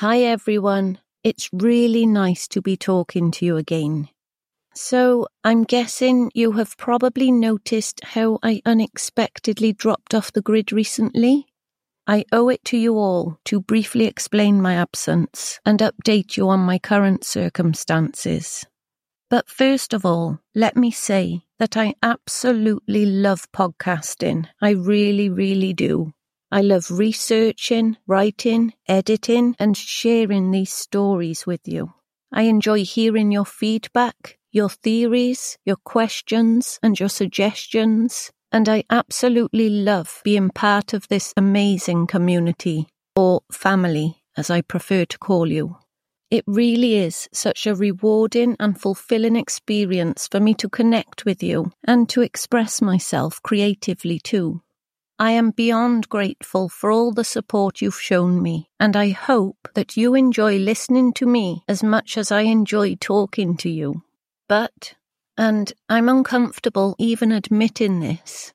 Hi everyone. It's really nice to be talking to you again. So, I'm guessing you have probably noticed how I unexpectedly dropped off the grid recently. I owe it to you all to briefly explain my absence and update you on my current circumstances. But first of all, let me say that I absolutely love podcasting. I really, really do. I love researching, writing, editing, and sharing these stories with you. I enjoy hearing your feedback, your theories, your questions, and your suggestions. And I absolutely love being part of this amazing community, or family, as I prefer to call you. It really is such a rewarding and fulfilling experience for me to connect with you and to express myself creatively too. I am beyond grateful for all the support you've shown me, and I hope that you enjoy listening to me as much as I enjoy talking to you. But, and I'm uncomfortable even admitting this,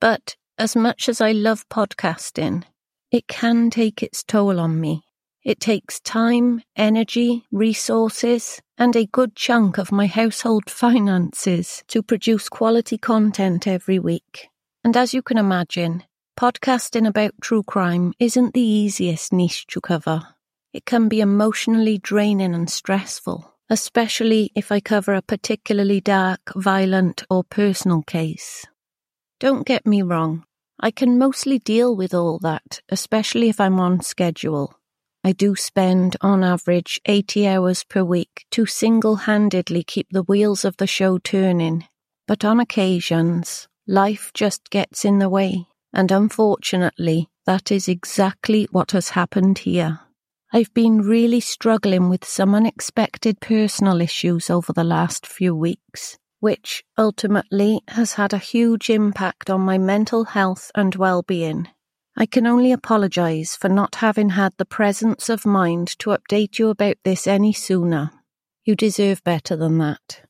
but as much as I love podcasting, it can take its toll on me. It takes time, energy, resources, and a good chunk of my household finances to produce quality content every week. And as you can imagine, podcasting about true crime isn't the easiest niche to cover. It can be emotionally draining and stressful, especially if I cover a particularly dark, violent, or personal case. Don't get me wrong, I can mostly deal with all that, especially if I'm on schedule. I do spend, on average, 80 hours per week to single handedly keep the wheels of the show turning. But on occasions, life just gets in the way, and unfortunately, that is exactly what has happened here. I've been really struggling with some unexpected personal issues over the last few weeks, which ultimately has had a huge impact on my mental health and well being. I can only apologise for not having had the presence of mind to update you about this any sooner. You deserve better than that.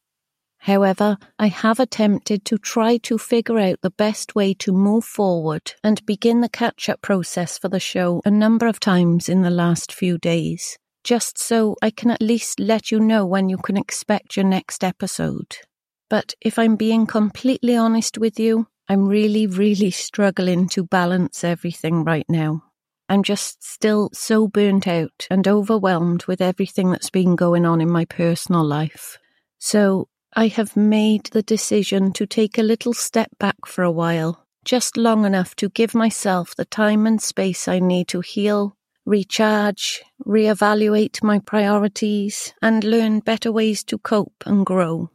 However, I have attempted to try to figure out the best way to move forward and begin the catch up process for the show a number of times in the last few days, just so I can at least let you know when you can expect your next episode. But if I'm being completely honest with you, I'm really, really struggling to balance everything right now. I'm just still so burnt out and overwhelmed with everything that's been going on in my personal life. So I have made the decision to take a little step back for a while, just long enough to give myself the time and space I need to heal, recharge, reevaluate my priorities, and learn better ways to cope and grow.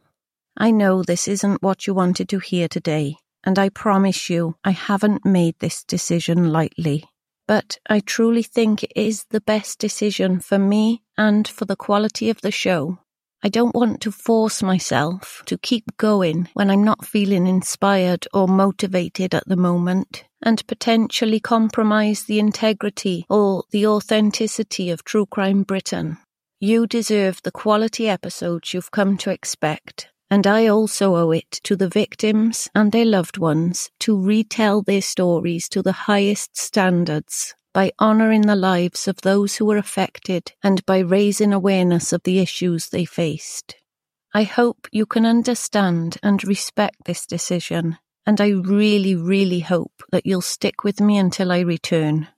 I know this isn't what you wanted to hear today, and I promise you I haven't made this decision lightly. but I truly think it is the best decision for me and for the quality of the show. I don't want to force myself to keep going when I'm not feeling inspired or motivated at the moment and potentially compromise the integrity or the authenticity of True Crime Britain. You deserve the quality episodes you've come to expect, and I also owe it to the victims and their loved ones to retell their stories to the highest standards by honouring the lives of those who were affected and by raising awareness of the issues they faced. I hope you can understand and respect this decision, and I really, really hope that you'll stick with me until I return.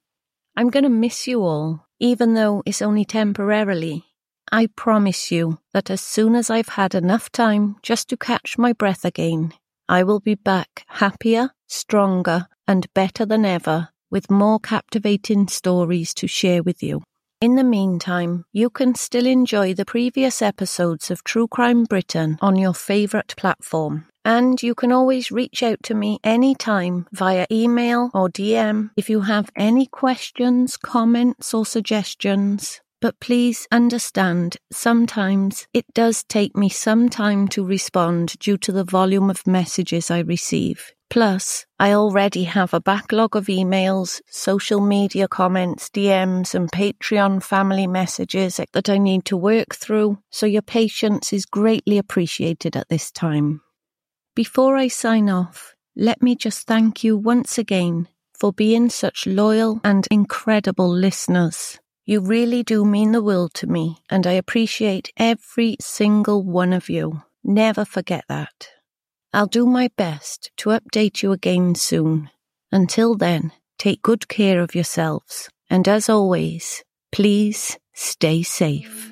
I'm going to miss you all, even though it's only temporarily. I promise you that as soon as I've had enough time just to catch my breath again, I will be back happier, stronger, and better than ever with more captivating stories to share with you. In the meantime, you can still enjoy the previous episodes of True Crime Britain on your favourite platform. And you can always reach out to me anytime via email or DM if you have any questions, comments, or suggestions. But please understand, sometimes it does take me some time to respond due to the volume of messages I receive. Plus, I already have a backlog of emails, social media comments, DMs, and Patreon family messages that I need to work through, so your patience is greatly appreciated at this time. Before I sign off, let me just thank you once again for being such loyal and incredible listeners. You really do mean the world to me, and I appreciate every single one of you. Never forget that. I'll do my best to update you again soon. Until then, take good care of yourselves, and as always, please stay safe.